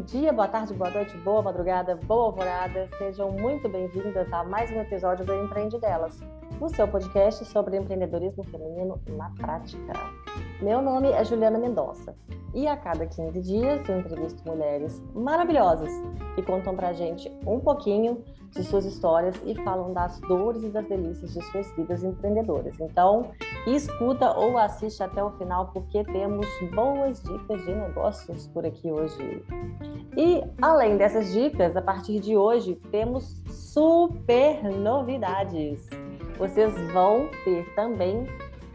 Bom dia, boa tarde, boa noite, boa madrugada, boa alvorada. Sejam muito bem-vindas a mais um episódio do Empreende Delas, o seu podcast sobre empreendedorismo feminino na prática. Meu nome é Juliana Mendonça e a cada 15 dias eu entrevisto mulheres maravilhosas que contam pra gente um pouquinho de suas histórias e falam das dores e das delícias de suas vidas empreendedoras. Então, escuta ou assiste até o final porque temos boas dicas de negócios por aqui hoje. E além dessas dicas, a partir de hoje temos super novidades. Vocês vão ter também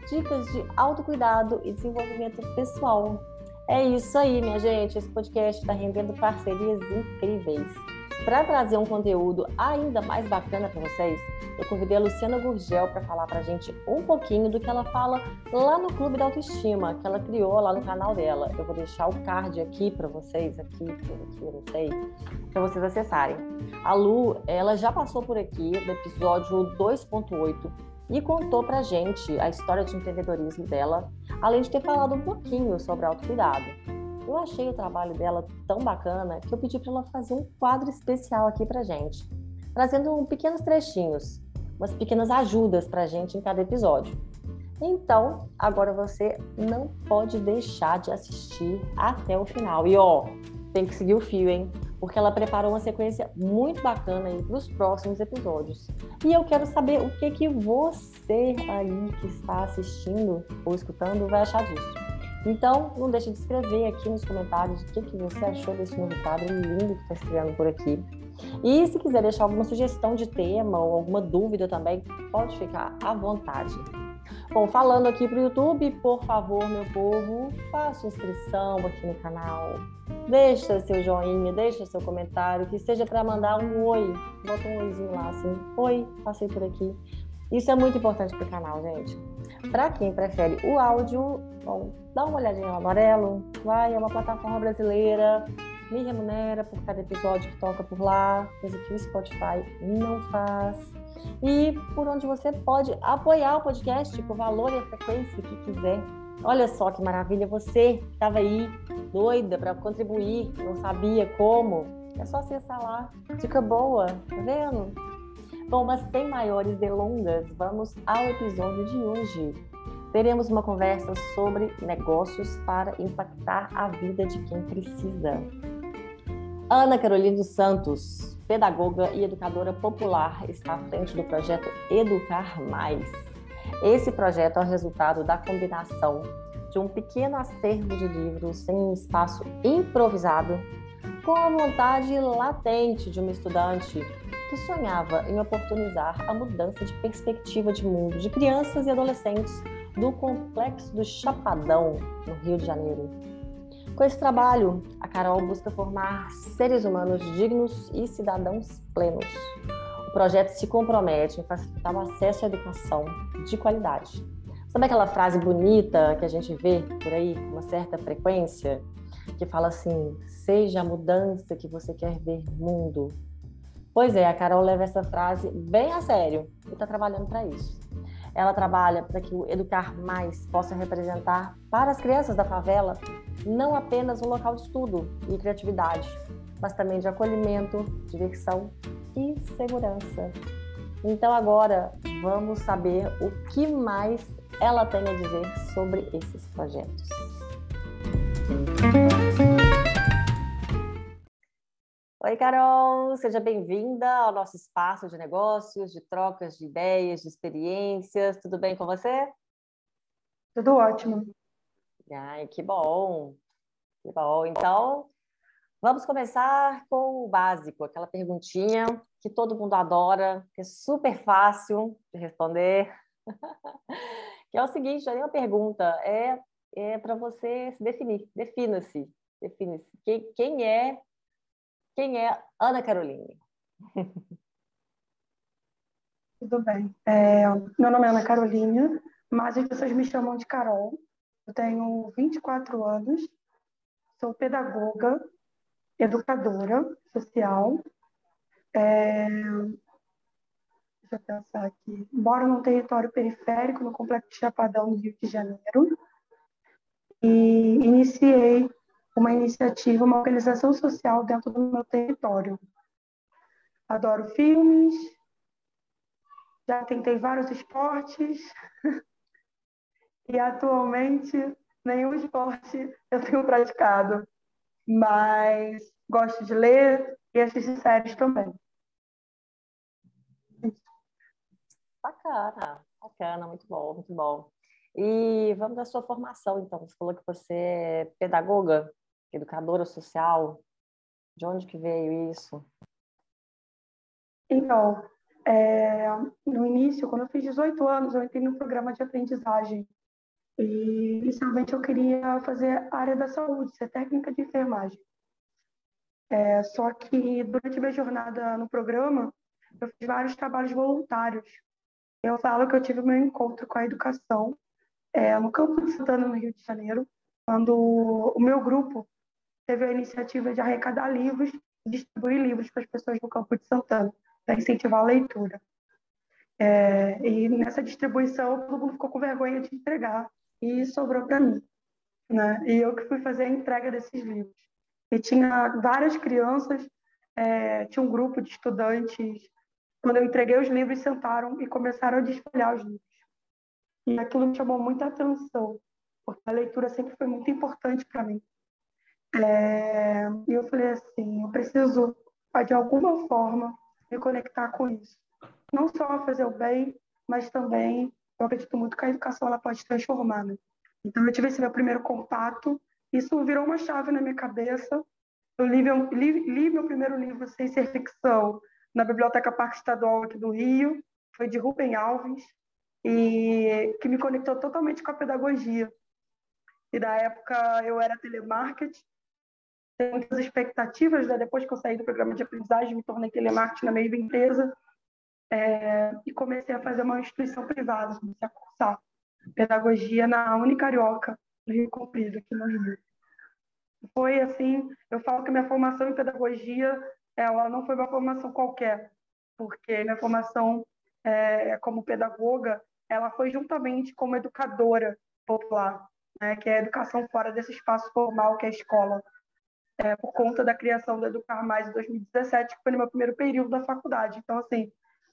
dicas de autocuidado e desenvolvimento pessoal. É isso aí, minha gente. Esse podcast está rendendo parcerias incríveis. Para trazer um conteúdo ainda mais bacana para vocês, eu convidei a Luciana Gurgel para falar para a gente um pouquinho do que ela fala lá no Clube da Autoestima, que ela criou lá no canal dela. Eu vou deixar o card aqui para vocês, aqui, aqui, eu não sei, para vocês acessarem. A Lu, ela já passou por aqui no episódio 2.8 e contou pra gente a história de empreendedorismo dela, além de ter falado um pouquinho sobre autocuidado. Eu achei o trabalho dela tão bacana que eu pedi para ela fazer um quadro especial aqui pra gente, trazendo pequenos trechinhos, umas pequenas ajudas pra gente em cada episódio. Então, agora você não pode deixar de assistir até o final. E ó, tem que seguir o fio, hein? porque ela preparou uma sequência muito bacana aí para os próximos episódios. E eu quero saber o que que você aí que está assistindo ou escutando vai achar disso. Então, não deixe de escrever aqui nos comentários o que, que você achou desse novo quadro lindo que está estreando por aqui. E se quiser deixar alguma sugestão de tema ou alguma dúvida também, pode ficar à vontade. Bom, falando aqui para o YouTube, por favor, meu povo, faça inscrição aqui no canal. Deixa seu joinha, deixa seu comentário, que seja para mandar um oi. Bota um oizinho lá assim. Oi, passei por aqui. Isso é muito importante para o canal, gente. Para quem prefere o áudio, bom, dá uma olhadinha no Amarelo. Vai, é uma plataforma brasileira. Me remunera por cada episódio que toca por lá, coisa que o Spotify não faz e por onde você pode apoiar o podcast com o valor e a frequência que quiser. Olha só que maravilha, você que estava aí doida para contribuir, não sabia como, é só acessar lá. Dica boa, tá vendo? Bom, mas sem maiores delongas, vamos ao episódio de hoje. Teremos uma conversa sobre negócios para impactar a vida de quem precisa. Ana Carolina dos Santos, pedagoga e educadora popular, está à frente do projeto Educar Mais. Esse projeto é o resultado da combinação de um pequeno acervo de livros em um espaço improvisado, com a vontade latente de uma estudante que sonhava em oportunizar a mudança de perspectiva de mundo de crianças e adolescentes do complexo do Chapadão, no Rio de Janeiro. Com esse trabalho, a Carol busca formar seres humanos dignos e cidadãos plenos. O projeto se compromete em facilitar o acesso à educação de qualidade. Sabe aquela frase bonita que a gente vê por aí com uma certa frequência? Que fala assim: seja a mudança que você quer ver no mundo. Pois é, a Carol leva essa frase bem a sério e está trabalhando para isso. Ela trabalha para que o Educar Mais possa representar para as crianças da favela não apenas um local de estudo e criatividade, mas também de acolhimento, diversão e segurança. Então agora vamos saber o que mais ela tem a dizer sobre esses projetos. Oi, Carol, seja bem-vinda ao nosso espaço de negócios, de trocas de ideias, de experiências. Tudo bem com você? Tudo ótimo. Ai, que bom. Que bom. Então, vamos começar com o básico, aquela perguntinha que todo mundo adora, que é super fácil de responder. que é o seguinte, já é uma pergunta, é, é para você se definir. Defina-se. Define-se. Quem, quem é quem é Ana Caroline? Tudo bem. É, meu nome é Ana Carolina, mas as pessoas me chamam de Carol. Eu tenho 24 anos, sou pedagoga, educadora social. É, deixa eu pensar aqui. Moro num território periférico, no Complexo de Chapadão, no Rio de Janeiro. E iniciei uma iniciativa, uma organização social dentro do meu território. Adoro filmes, já tentei vários esportes e atualmente nenhum esporte eu tenho praticado, mas gosto de ler e assistir séries também. Bacana, bacana, muito bom, muito bom. E vamos da sua formação, então. Você falou que você é pedagoga, educadora social. De onde que veio isso? Então, é, no início, quando eu fiz 18 anos, eu entrei no programa de aprendizagem. E inicialmente eu queria fazer a área da saúde, ser técnica de enfermagem. É, só que durante minha jornada no programa, eu fiz vários trabalhos voluntários. Eu falo que eu tive meu encontro com a educação é, no Campo de Santana, no Rio de Janeiro, quando o meu grupo teve a iniciativa de arrecadar livros e distribuir livros para as pessoas do Campo de Santana, para incentivar a leitura. É, e nessa distribuição, todo mundo ficou com vergonha de entregar e sobrou para mim. Né? E eu que fui fazer a entrega desses livros. E tinha várias crianças, é, tinha um grupo de estudantes. Quando eu entreguei os livros, sentaram e começaram a desfolhar os livros. E aquilo me chamou muita atenção, porque a leitura sempre foi muito importante para mim. É, e eu falei assim, eu preciso, de alguma forma, me conectar com isso. Não só fazer o bem, mas também eu acredito muito que a educação ela pode transformar, né? Então eu tive esse meu primeiro contato, isso virou uma chave na minha cabeça. Eu li li, li meu primeiro livro sem ser ficção na Biblioteca Parque Estadual aqui do Rio, foi de Rubem Alves, e que me conectou totalmente com a pedagogia. E da época eu era telemarketing, tenho muitas expectativas, né? depois que eu saí do programa de aprendizagem, me tornei telemarketing na mesma empresa, é, e comecei a fazer uma instituição privada, comecei a cursar pedagogia na Unicarioca, no Rio Comprido, aqui no Rio. Foi assim, eu falo que minha formação em pedagogia, ela não foi uma formação qualquer, porque minha formação é, como pedagoga, ela foi juntamente como educadora popular, né, que é a educação fora desse espaço formal que é a escola, é, por conta da criação do Educar Mais em 2017, que foi no meu primeiro período da faculdade. Então, assim,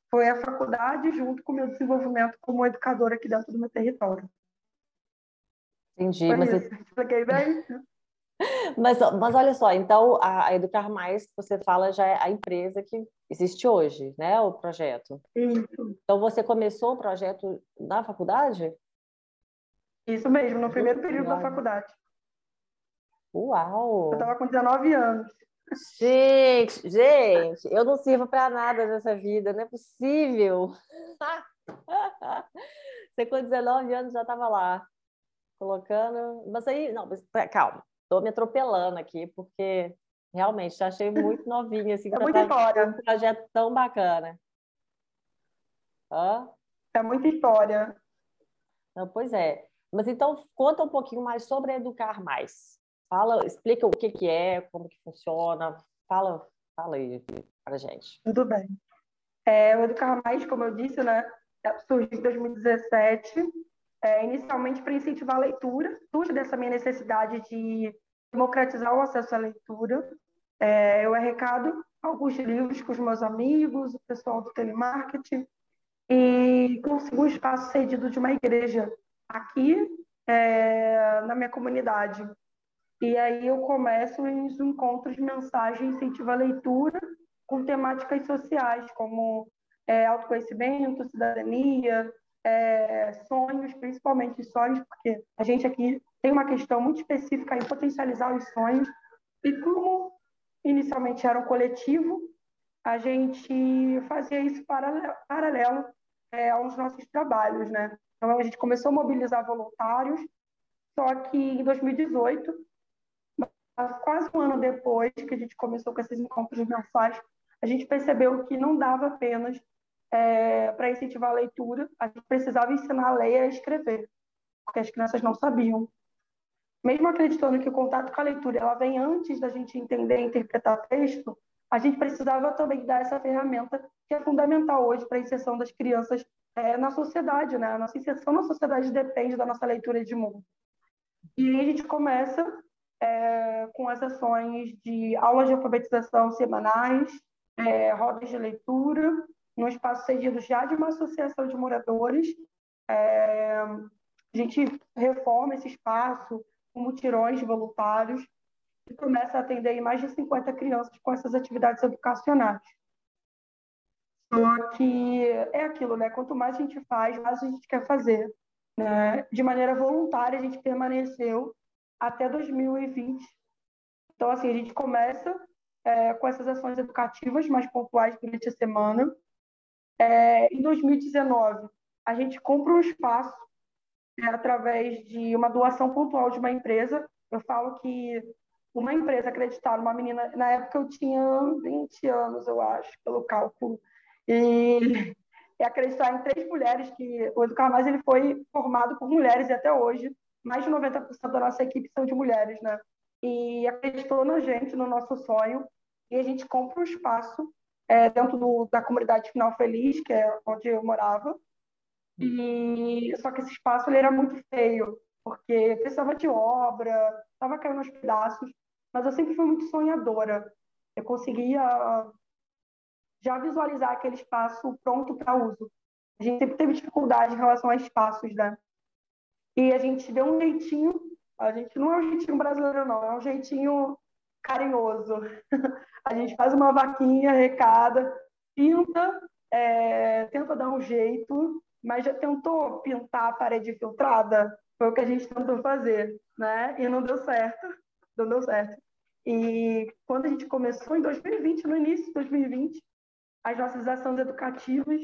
foi a faculdade junto com o meu desenvolvimento como educadora aqui dentro do meu território. Entendi. Foi mas isso. Expliquei bem? mas, mas olha só, então a, a, Educar Mais que você fala já é a empresa que existe hoje, né? O projeto. Isso. Então você começou o projeto na faculdade? Isso mesmo, no primeiro período da faculdade. Uau! Eu estava com 19 anos. Gente, gente, eu não sirvo para nada nessa vida, não é possível. Você com 19 anos já estava lá, colocando. Mas aí, não, mas, calma, estou me atropelando aqui, porque realmente já achei muito novinha, assim, é muita história. um projeto tão bacana. Hã? É muita história. Não, pois é. Mas então, conta um pouquinho mais sobre Educar Mais. Fala, explica o que, que é, como que funciona. Fala, fala aí para gente. Tudo bem. É, o Educar Mais, como eu disse, né, surgiu em 2017, é, inicialmente para incentivar a leitura, surge dessa minha necessidade de democratizar o acesso à leitura. É, eu arrecado alguns livros com os meus amigos, o pessoal do telemarketing, e consigo um espaço cedido de uma igreja aqui é, na minha comunidade. E aí eu começo os encontros de mensagem incentiva a leitura com temáticas sociais, como é, autoconhecimento, cidadania, é, sonhos, principalmente sonhos, porque a gente aqui tem uma questão muito específica em potencializar os sonhos. E como inicialmente era um coletivo, a gente fazia isso paralelo, paralelo é, aos nossos trabalhos, né? Então a gente começou a mobilizar voluntários, só que em 2018 quase um ano depois que a gente começou com esses encontros mensais, a gente percebeu que não dava apenas é, para incentivar a leitura, a gente precisava ensinar a ler e a escrever, porque as crianças não sabiam. Mesmo acreditando que o contato com a leitura ela vem antes da gente entender e interpretar texto, a gente precisava também dar essa ferramenta que é fundamental hoje para a inserção das crianças é, na sociedade, né? A nossa inserção na sociedade depende da nossa leitura de mundo. E aí a gente começa é, com as ações de aulas de alfabetização semanais, é, rodas de leitura, no espaço cedido já de uma associação de moradores. É, a gente reforma esse espaço com mutirões voluntários e começa a atender mais de 50 crianças com essas atividades educacionais. Só que é aquilo, né? Quanto mais a gente faz, mais a gente quer fazer. Né? De maneira voluntária, a gente permaneceu até 2020. Então, assim, a gente começa é, com essas ações educativas mais pontuais durante a semana. É, em 2019, a gente compra um espaço é, através de uma doação pontual de uma empresa. Eu falo que uma empresa acreditar numa menina, na época eu tinha 20 anos, eu acho, pelo cálculo, e, e acreditar em três mulheres, que o Educar Mais ele foi formado por mulheres e até hoje mais de 90% da nossa equipe são de mulheres, né? E acreditou na gente, no nosso sonho, e a gente compra um espaço é, dentro do, da comunidade Final Feliz, que é onde eu morava. E só que esse espaço ele era muito feio, porque precisava de obra, estava caindo aos pedaços, mas eu sempre fui muito sonhadora. Eu conseguia já visualizar aquele espaço pronto para uso. A gente sempre teve dificuldade em relação a espaços, né? E a gente deu um jeitinho, a gente não é um jeitinho brasileiro, não, é um jeitinho carinhoso. a gente faz uma vaquinha, arrecada, pinta, é, tenta dar um jeito, mas já tentou pintar a parede filtrada? Foi o que a gente tentou fazer, né? E não deu certo, não deu certo. E quando a gente começou em 2020, no início de 2020, as nossas ações educativas,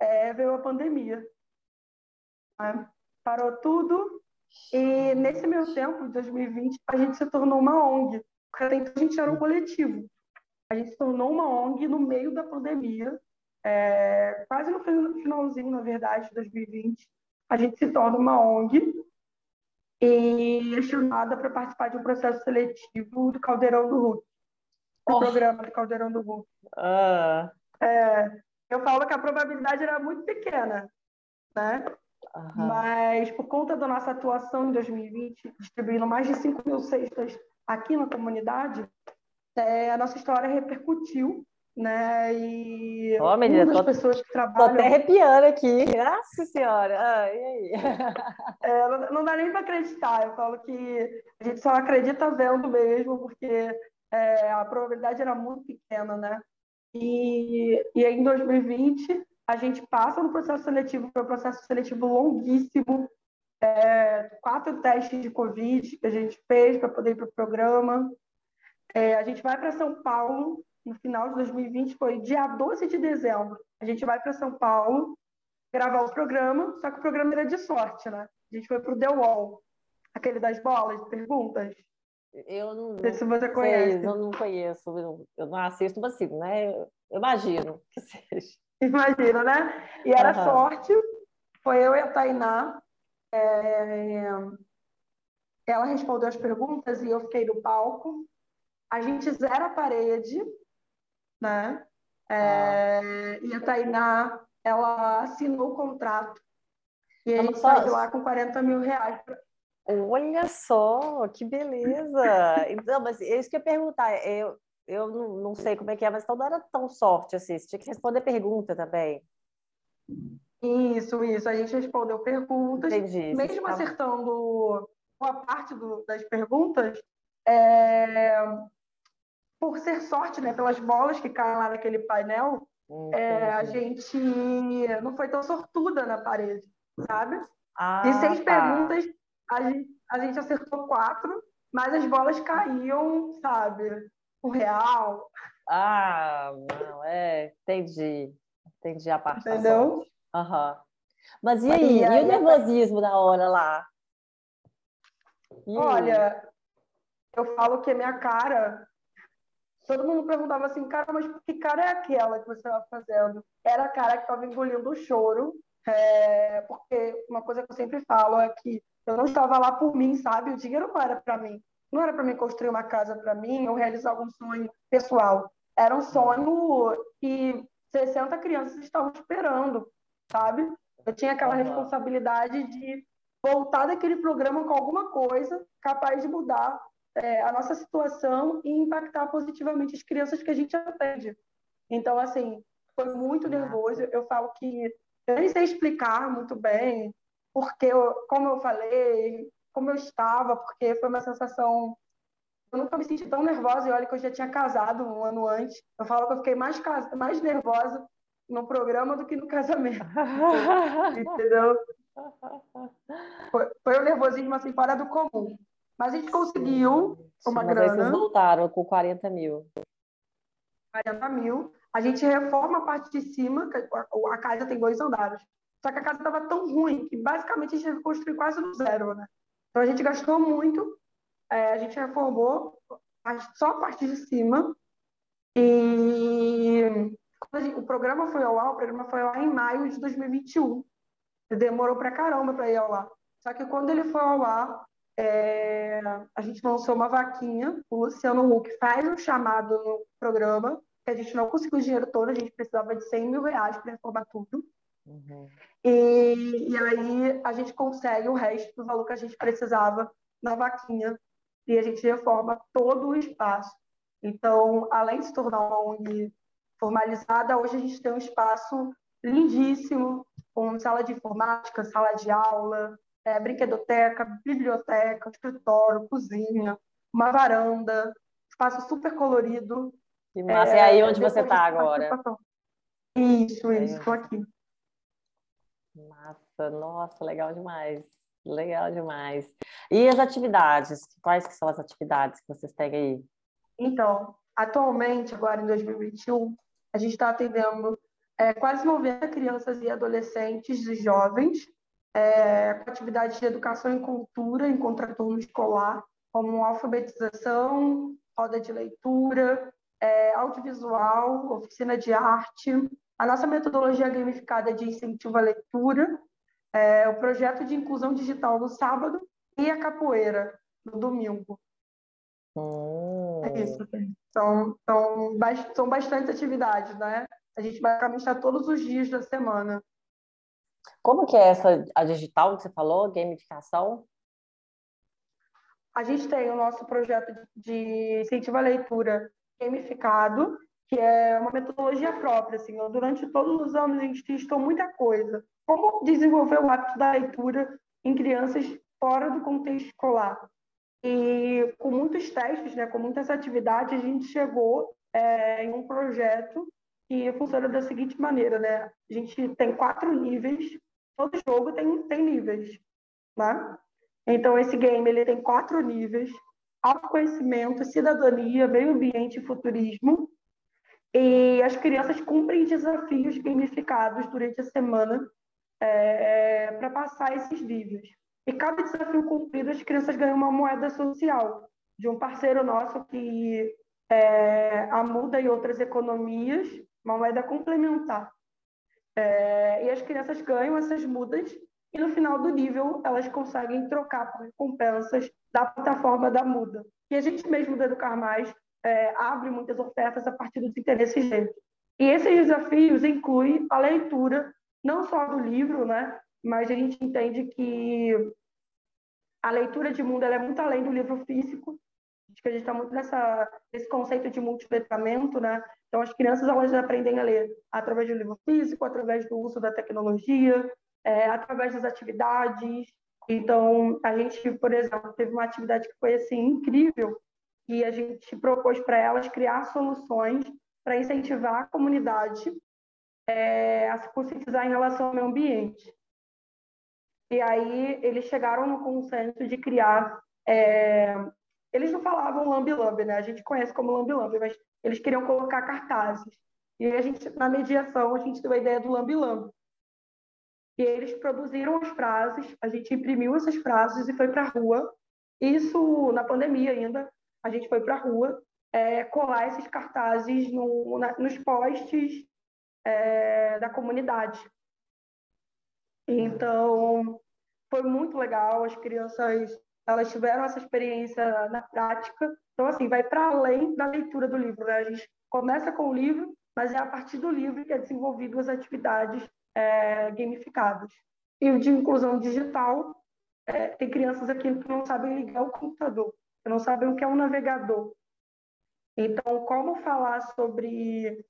é, veio a pandemia. Né? Parou tudo e nesse meu tempo, de 2020, a gente se tornou uma ONG. Porque até então a gente era um coletivo. A gente se tornou uma ONG no meio da pandemia, é, quase no finalzinho, na verdade, de 2020. A gente se torna uma ONG e é chamada para participar de um processo seletivo do Caldeirão do Hulk. Oh. programa do Caldeirão do Hulk. Uh. É, eu falo que a probabilidade era muito pequena, né? Uhum. Mas por conta da nossa atuação em 2020, distribuindo mais de 5 mil cestas aqui na comunidade, é, a nossa história repercutiu, né? E oh, menina, uma tô, pessoas que trabalham... Tô até arrepiando aqui. Nossa Senhora! Ah? É, não, não, dá nem para acreditar. Eu falo que a gente só acredita vendo mesmo, porque é, a probabilidade era muito pequena, né? E, e em 2020 a gente passa no processo seletivo, foi um processo seletivo longuíssimo, é, quatro testes de Covid que a gente fez para poder ir para o programa. É, a gente vai para São Paulo no final de 2020, foi dia 12 de dezembro. A gente vai para São Paulo gravar o programa, só que o programa era de sorte, né? A gente foi para o The Wall, aquele das bolas, perguntas. Eu não, não sei se você conhece. Sei, eu não conheço, eu não assisto, mas assim, né? Eu imagino que seja. Imagina, né? E era uhum. sorte, foi eu e a Tainá. É... Ela respondeu as perguntas e eu fiquei no palco. A gente zera a parede, né? É... Ah. E a Tainá, ela assinou o contrato. E a gente saiu lá com 40 mil reais Olha só, que beleza! Então, mas é isso que eu ia perguntar. Eu, eu não, não sei como é que é, mas então não era tão sorte assim. Você tinha que responder pergunta também. Isso, isso. A gente respondeu perguntas. Entendi. Mesmo tá... acertando uma parte do, das perguntas, é... por ser sorte, né, pelas bolas que caem lá naquele painel, é, a gente não foi tão sortuda na parede, sabe? Ah, De seis tá. perguntas, a gente, a gente acertou quatro, mas as bolas caíam, sabe? Um real. Ah, não, é, entendi. Entendi a parte Entendeu? Aham. Mas e aí? E, aí, e o nervosismo na hora lá? E Olha, eu falo que a minha cara. Todo mundo perguntava assim, cara, mas que cara é aquela que você estava fazendo? Era a cara que estava engolindo o choro. É, porque uma coisa que eu sempre falo é que eu não estava lá por mim, sabe? O dinheiro não era para mim. Não era para mim construir uma casa para mim ou realizar algum sonho pessoal. Era um sonho que 60 crianças estavam esperando, sabe? Eu tinha aquela responsabilidade de voltar daquele programa com alguma coisa capaz de mudar é, a nossa situação e impactar positivamente as crianças que a gente atende. Então, assim, foi muito nervoso. Eu falo que eu nem sei explicar muito bem porque, eu, como eu falei, como eu estava, porque foi uma sensação. Eu nunca me senti tão nervosa, e olha que eu já tinha casado um ano antes. Eu falo que eu fiquei mais, mais nervosa no programa do que no casamento. Entendeu? Foi, foi um nervosismo assim, fora do comum. Mas a gente conseguiu Sim. uma Mas grana. Aí vocês voltaram com 40 mil. 40 mil. A gente reforma a parte de cima, a casa tem dois andares. Só que a casa estava tão ruim que basicamente a gente teve que construir quase do zero, né? Então a gente gastou muito, é, a gente reformou só a parte de cima. E gente, o programa foi ao ar, o programa foi ao ar em maio de 2021. Demorou pra caramba para ir ao ar. Só que quando ele foi ao ar, é, a gente lançou uma vaquinha, o Luciano Huck faz um chamado no programa que a gente não conseguiu o dinheiro todo, a gente precisava de 100 mil reais para reformar tudo. Uhum. E, e aí a gente consegue o resto do valor que a gente precisava na vaquinha e a gente reforma todo o espaço. Então, além de se tornar uma ONG formalizada, hoje a gente tem um espaço lindíssimo, com sala de informática, sala de aula, é, brinquedoteca, biblioteca, escritório, cozinha, uma varanda, espaço super colorido, que massa. É, e aí onde você está agora? Isso, isso, estou aqui. Massa, nossa, legal demais. Legal demais. E as atividades? Quais que são as atividades que vocês têm aí? Então, atualmente, agora em 2021, a gente está atendendo é, quase 90 crianças e adolescentes e jovens é, com atividades de educação e cultura em contraturno escolar, como alfabetização, roda de leitura, é, audiovisual, oficina de arte, a nossa metodologia gamificada de incentivo à leitura, é, o projeto de inclusão digital no sábado e a capoeira no domingo. Oh. É isso. São, são, são bastante atividades, né? A gente basicamente está todos os dias da semana. Como que é essa a digital que você falou, gamificação? A gente tem o nosso projeto de incentivo à leitura gamificado, que é uma metodologia própria. Assim, durante todos os anos a gente testou muita coisa. Como desenvolver o hábito da leitura em crianças fora do contexto escolar. E com muitos testes, né, com muitas atividades, a gente chegou é, em um projeto que funciona da seguinte maneira, né? A gente tem quatro níveis, todo jogo tem, tem níveis, né? Então, esse game ele tem quatro níveis, autoconhecimento, cidadania, meio ambiente e futurismo. E as crianças cumprem desafios gamificados durante a semana é, para passar esses níveis. E cada desafio cumprido, as crianças ganham uma moeda social de um parceiro nosso que é a Muda e outras economias, uma moeda complementar. É, e as crianças ganham essas mudas e no final do nível elas conseguem trocar por recompensas da plataforma da Muda. E a gente mesmo do Educar Mais é, abre muitas ofertas a partir dos interesses deles. E esses desafios incluem a leitura, não só do livro, né, mas a gente entende que a leitura de mundo é muito além do livro físico. Acho que a gente está muito nessa, nesse conceito de multiletramento, né? Então, as crianças elas aprendem a ler através do livro físico, através do uso da tecnologia, é, através das atividades, então, a gente, por exemplo, teve uma atividade que foi assim incrível e a gente propôs para elas criar soluções para incentivar a comunidade é, a se conscientizar em relação ao meio ambiente. E aí eles chegaram no consenso de criar. É, eles não falavam lambi-lambi, né? A gente conhece como lambi-lambi, mas eles queriam colocar cartazes. E a gente, na mediação, a gente deu a ideia do lambi-lambi. E eles produziram as frases, a gente imprimiu essas frases e foi para a rua. Isso na pandemia ainda, a gente foi para a rua é, colar esses cartazes no, na, nos postes é, da comunidade. Então, foi muito legal, as crianças elas tiveram essa experiência na prática. Então, assim, vai para além da leitura do livro. Né? A gente começa com o livro, mas é a partir do livro que é desenvolvido as atividades é, gamificados. E o de inclusão digital, é, tem crianças aqui que não sabem ligar o computador. Não sabem o que é um navegador. Então, como falar sobre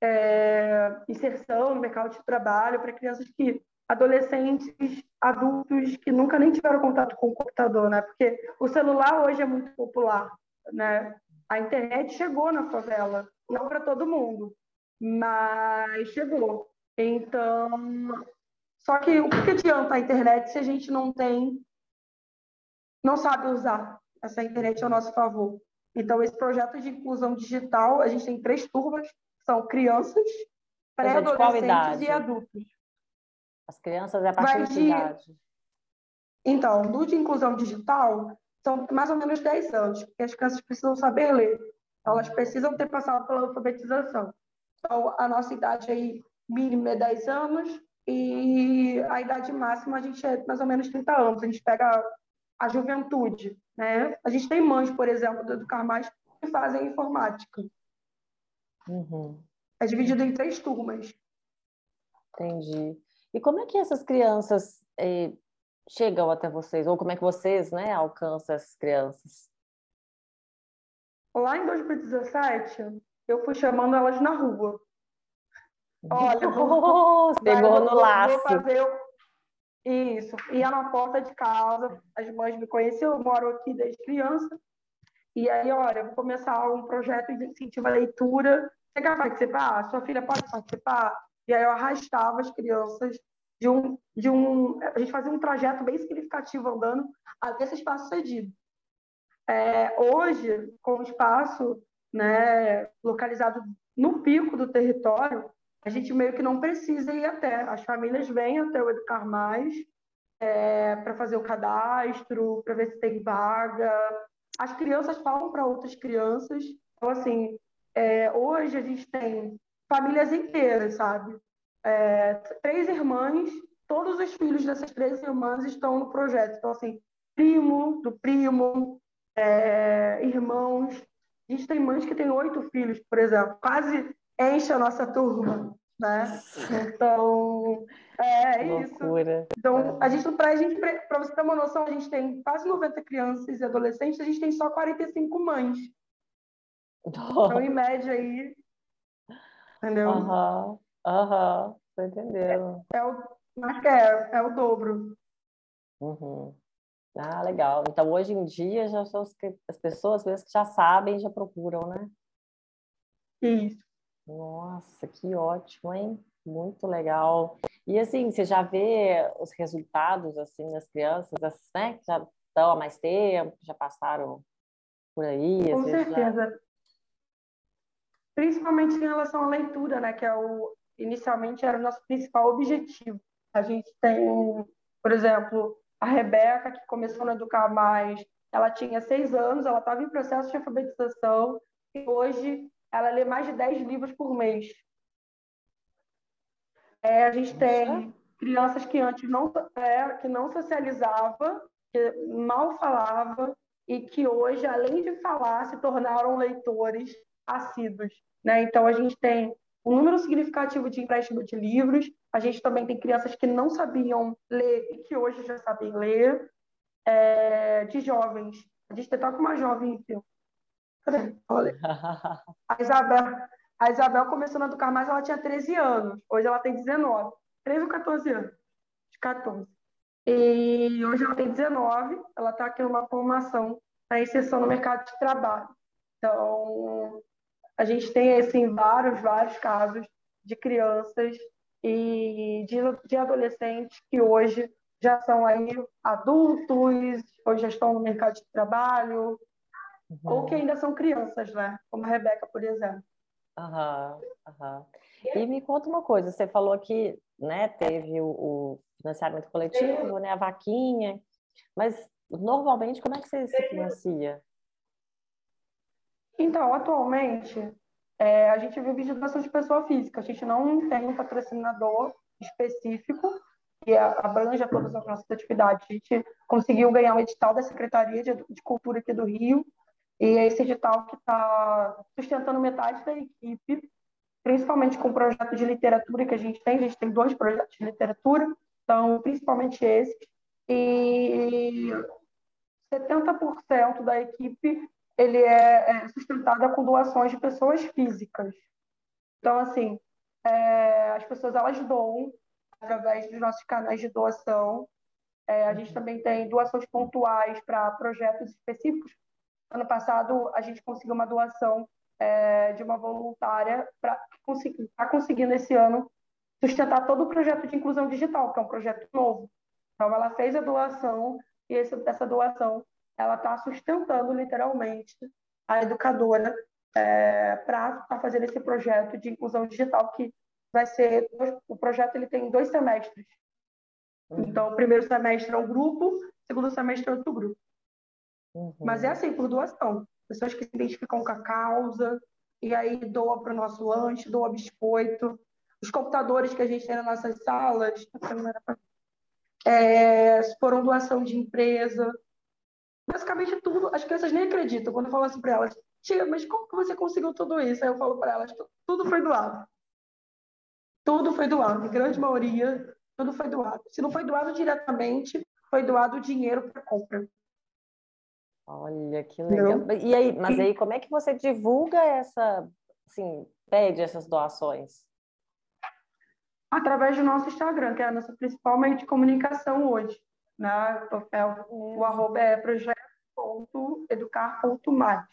é, inserção no mercado de trabalho para crianças que adolescentes, adultos que nunca nem tiveram contato com o computador, né? Porque o celular hoje é muito popular, né? A internet chegou na favela, não para todo mundo, mas chegou. Então, só que o que adianta a internet se a gente não tem, não sabe usar essa internet ao nosso favor? Então, esse projeto de inclusão digital, a gente tem três turmas, são crianças, pré-adolescentes e adultos. As crianças é a partir de, de idade? Então, do de inclusão digital, são mais ou menos 10 anos, porque as crianças precisam saber ler. Elas precisam ter passado pela alfabetização. Então, a nossa idade aí mínima é 10 anos e a idade máxima a gente é mais ou menos 30 anos. A gente pega a juventude, né? A gente tem mães, por exemplo, do Educar Mais, que fazem informática. Uhum. É dividido em três turmas. Entendi. E como é que essas crianças eh, chegam até vocês? Ou como é que vocês né, alcançam essas crianças? Lá em 2017, eu fui chamando elas na rua. Olha, vou, pegou no laço. Vou fazer isso. Ia na porta de casa, as mães me conheciam, eu moro aqui desde criança. E aí, olha, vou começar um projeto de incentivo à leitura. Você quer participar? Sua filha pode participar? E aí eu arrastava as crianças de um, de um... A gente fazia um trajeto bem significativo andando até esse espaço cedido. É, hoje, com o espaço né, localizado no pico do território, a gente meio que não precisa ir até. As famílias vêm até o Educar Mais é, para fazer o cadastro, para ver se tem vaga. As crianças falam para outras crianças. Então, assim, é, hoje a gente tem famílias inteiras, sabe? É, três irmãs, todos os filhos dessas três irmãs estão no projeto. Então, assim, primo do primo, é, irmãos. A gente tem mães que têm oito filhos, por exemplo, quase enche a nossa turma, né? Então, é, é isso. Então, a gente, para você ter uma noção, a gente tem quase 90 crianças e adolescentes, a gente tem só 45 mães. Então, em média aí, Entendeu? Aham, aham, tô entendendo. É, é o, é, é o dobro. Uhum. Ah, legal. Então, hoje em dia, já são as pessoas mesmo que já sabem, já procuram, né? Isso. Nossa, que ótimo, hein? Muito legal. E assim, você já vê os resultados assim das crianças, né? Que já estão há mais tempo, já passaram por aí. Com certeza. Já principalmente em relação à leitura, né, que é o inicialmente era o nosso principal objetivo. A gente tem, por exemplo, a Rebeca, que começou a Educar Mais, ela tinha seis anos, ela estava em processo de alfabetização, e hoje ela lê mais de dez livros por mês. É, a gente tem crianças que antes não, é, que não socializava, que mal falava, e que hoje, além de falar, se tornaram leitores assíduos. Né? Então, a gente tem um número significativo de empréstimo de livros, a gente também tem crianças que não sabiam ler e que hoje já sabem ler, é, de jovens. A gente tem até uma jovem. Olha. A Isabel, a Isabel começou a educar mais, ela tinha 13 anos. Hoje ela tem 19. 13 ou 14 anos? 14. E hoje ela tem 19. Ela está aqui numa formação na inserção no mercado de trabalho. Então, a gente tem assim vários, vários casos de crianças e de, de adolescentes que hoje já são aí adultos, ou já estão no mercado de trabalho, uhum. ou que ainda são crianças, né? Como a Rebeca, por exemplo. Aham, aham. E me conta uma coisa, você falou que né, teve o, o financiamento coletivo, né, a vaquinha, mas normalmente como é que você se financia? Então, atualmente, é, a gente vive de doação de pessoa física. A gente não tem um patrocinador específico que abranja todas as nossas atividades. A gente conseguiu ganhar um edital da Secretaria de, de Cultura aqui do Rio, e é esse edital que está sustentando metade da equipe, principalmente com o projeto de literatura que a gente tem. A gente tem dois projetos de literatura, então, principalmente esses. E 70% da equipe ele é, é sustentada com doações de pessoas físicas. Então, assim, é, as pessoas elas doam através dos nossos canais de doação. É, a gente também tem doações pontuais para projetos específicos. Ano passado, a gente conseguiu uma doação é, de uma voluntária para conseguir, tá conseguindo esse ano sustentar todo o projeto de inclusão digital, que é um projeto novo. Então, ela fez a doação e esse, essa doação ela está sustentando literalmente a educadora é, para estar tá fazendo esse projeto de inclusão digital que vai ser o projeto ele tem dois semestres. Uhum. Então, o primeiro semestre é um grupo, segundo semestre é outro grupo. Uhum. Mas é assim, por doação. Pessoas que se identificam com a causa, e aí doa para o nosso lanche, doa biscoito. Os computadores que a gente tem nas nossas salas é, foram doação de empresa. Basicamente tudo, as crianças nem acreditam quando eu falo assim para elas, tia, mas como que você conseguiu tudo isso? Aí eu falo para elas, tudo foi doado. Tudo foi doado, em grande maioria, tudo foi doado. Se não foi doado diretamente, foi doado dinheiro para compra. Olha que legal. Não. E aí, mas aí como é que você divulga essa, assim, pede essas doações? Através do nosso Instagram, que é a nossa principal meio de comunicação hoje. Né? É o, o arroba é projeto.educar.mais.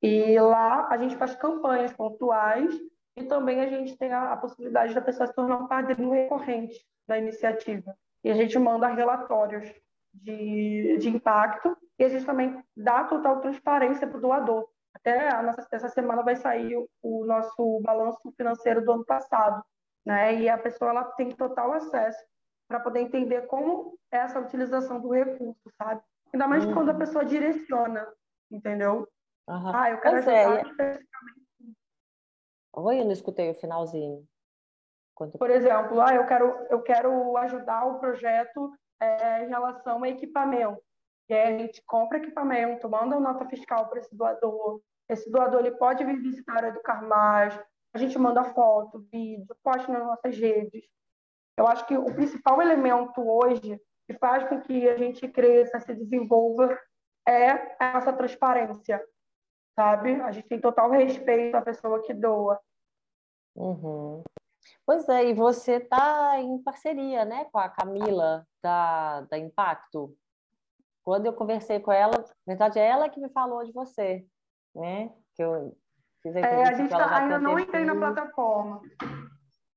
E lá a gente faz campanhas pontuais e também a gente tem a, a possibilidade da pessoa se tornar um padrinho recorrente da iniciativa. E a gente manda relatórios de, de impacto e a gente também dá total transparência para o doador. Até nossa, essa semana vai sair o, o, nosso balanço financeiro do ano passado, né? E a pessoa ela tem total acesso para poder entender como é essa utilização do recurso, sabe? Ainda mais uhum. quando a pessoa direciona, entendeu? Uhum. Ah, eu quero pois é, ajudar é. Oi, eu não escutei o finalzinho. Quanto... Por exemplo, ah, eu quero, eu quero ajudar o projeto é, em relação a equipamento. E aí a gente compra equipamento, manda uma nota fiscal para esse doador. Esse doador ele pode vir visitar a Educar Mais. A gente manda foto, vídeo, posta nas nossas redes. Eu acho que o principal elemento hoje que faz com que a gente cresça, se desenvolva, é a nossa transparência, sabe? A gente tem total respeito à pessoa que doa. Uhum. Pois é, e você está em parceria né, com a Camila da, da Impacto. Quando eu conversei com ela, na verdade é ela que me falou de você, né? Que eu fiz a é, a gente tá, ainda não entrei na plataforma.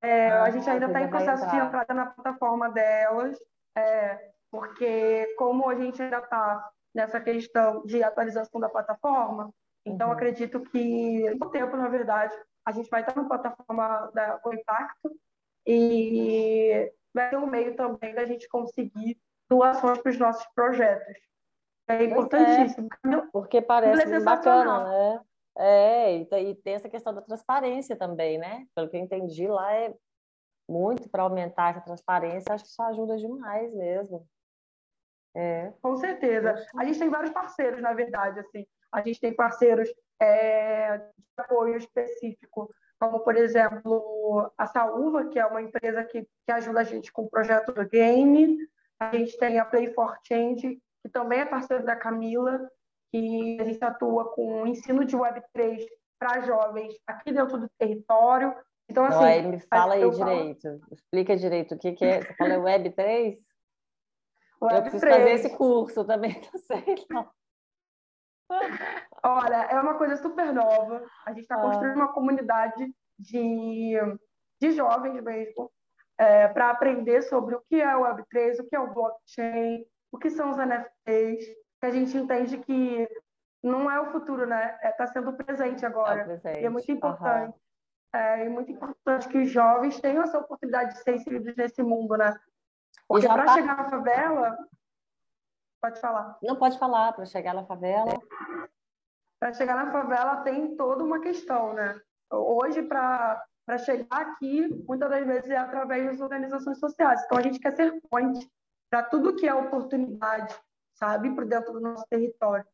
É, ah, a gente ainda está em processo de entrada na plataforma delas, é, porque como a gente ainda está nessa questão de atualização da plataforma, então uhum. acredito que no tempo, na verdade, a gente vai estar na plataforma da Impacto e vai ser um meio também da gente conseguir doações para os nossos projetos. É importantíssimo. É, porque parece é bacana, né? É, e tem essa questão da transparência também, né? Pelo que eu entendi lá, é muito para aumentar essa transparência, acho que isso ajuda demais mesmo. É. Com certeza. A gente tem vários parceiros, na verdade, assim. A gente tem parceiros é, de apoio específico, como, por exemplo, a Saúva, que é uma empresa que, que ajuda a gente com o projeto do game. A gente tem a Play for Change, que também é parceiro da Camila, que a gente atua com o ensino de Web3 para jovens aqui dentro do território. Então, assim. Aí me fala aí direito, falo... explica direito o que, que é. Você fala Web3? Web eu preciso 3. fazer esse curso também, não sei, não. Olha, é uma coisa super nova. A gente está ah. construindo uma comunidade de, de jovens mesmo é, para aprender sobre o que é o Web3, o que é o blockchain, o que são os NFTs, que a gente entende que não é o futuro, né? Está é, tá sendo presente agora. É presente. E é muito importante. Uhum. É, é muito importante que os jovens tenham essa oportunidade de ser inseridos nesse mundo, né? Porque para tá... chegar na favela, Pode falar. Não pode falar, para chegar na favela. Para chegar na favela tem toda uma questão, né? Hoje, para chegar aqui, muitas das vezes é através das organizações sociais. Então, a gente quer ser ponte para tudo que é oportunidade, sabe? Por dentro do nosso território.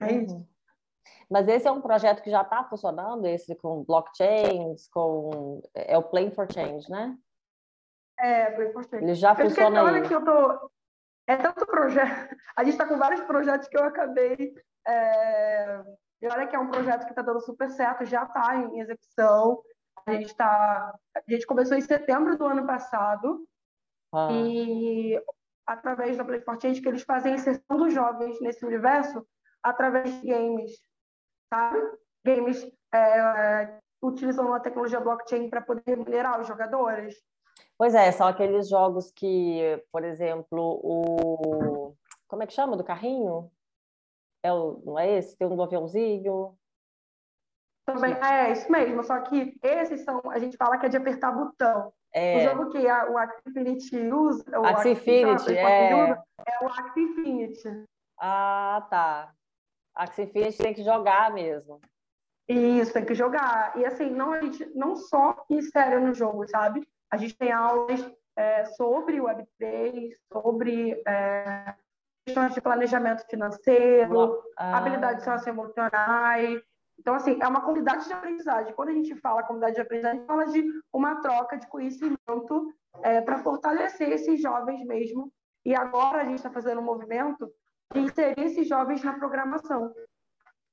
É uhum. isso. Mas esse é um projeto que já está funcionando, esse com blockchains, com é o Play for Change, né? É, Play for Change. Ele já funciona aí. Que eu tô, É tanto projeto. A gente está com vários projetos que eu acabei. É... E olha que é um projeto que está dando super certo, já está em execução. A gente, tá... a gente começou em setembro do ano passado. Ah. E através da Play Change, que eles fazem a inserção dos jovens nesse universo através de games, sabe? Games é, utilizam a tecnologia blockchain para poder remunerar os jogadores. Pois é, são aqueles jogos que, por exemplo, o. Como é que chama? Do carrinho? É o... Não é esse? Tem um do aviãozinho. Também, é, isso mesmo, só que esses são, a gente fala que é de apertar botão. É. O jogo que a, o Axie Infinity usa, o Axie Infinity, é... Usa, é o Axie Infinity. Ah, tá. Axie Infinity tem que jogar mesmo. Isso, tem que jogar. E assim, não, a gente não só insere no jogo, sabe? A gente tem aulas é, sobre Web3, sobre é, questões de planejamento financeiro, ah. habilidades socioemocionais. Então, assim, é uma comunidade de aprendizagem. Quando a gente fala comunidade de aprendizagem, a gente fala de uma troca de conhecimento é, para fortalecer esses jovens mesmo. E agora a gente está fazendo um movimento de inserir esses jovens na programação.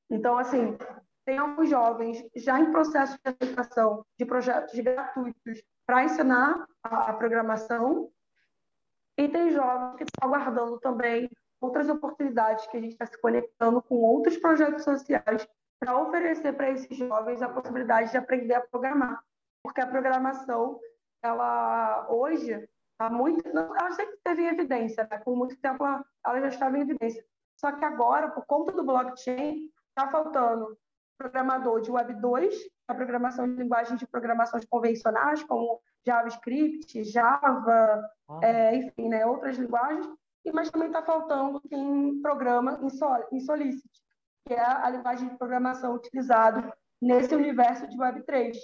Então, assim, tem alguns jovens já em processo de aplicação de projetos gratuitos para ensinar a, a, programação e tem jovens que estão aguardando também outras oportunidades que a gente está se conectando com outros projetos sociais para oferecer para esses jovens a possibilidade de aprender a programar, porque a programação ela hoje está muito, ela sempre teve em evidência, né? com muito tempo ela, ela já estava em evidência, só que agora por conta do blockchain está faltando programador de Web 2, a programação de linguagens de programação convencionais, como JavaScript, Java, ah. é, enfim, né, outras linguagens, e, mas também está faltando quem programa em, Sol, em Solicit, que é a linguagem de programação utilizada nesse universo de Web3,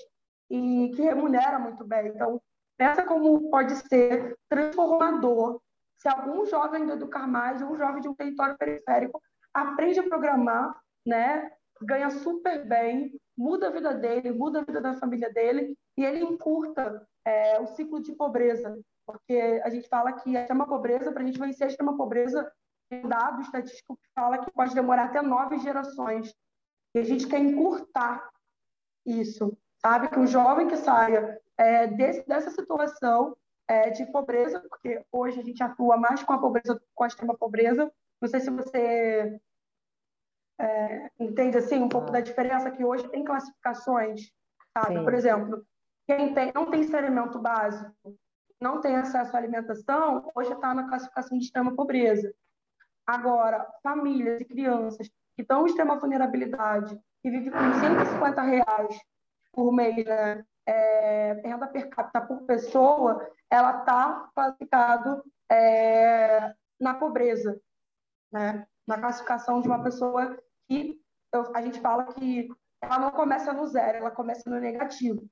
e que remunera muito bem. Então, pensa como pode ser transformador se algum jovem do Educar Mais, um jovem de um território periférico, aprende a programar, né, ganha super bem, muda a vida dele, muda a vida da família dele e ele encurta é, o ciclo de pobreza, porque a gente fala que a extrema pobreza, para a gente vencer a extrema pobreza, um dado estatístico que fala que pode demorar até nove gerações. E a gente quer encurtar isso, sabe? Que o jovem que saia é, desse, dessa situação é, de pobreza, porque hoje a gente atua mais com a pobreza, com a extrema pobreza. Não sei se você é, entende assim um pouco ah. da diferença que hoje tem classificações, sabe? Sim. Por exemplo, quem tem, não tem saneamento básico, não tem acesso à alimentação, hoje está na classificação de extrema pobreza. Agora, famílias e crianças que estão em extrema vulnerabilidade, que vivem com 150 reais por mês, né? É, renda per capita por pessoa, ela está classificado é, na pobreza, né? na classificação de uma pessoa que eu, a gente fala que ela não começa no zero, ela começa no negativo,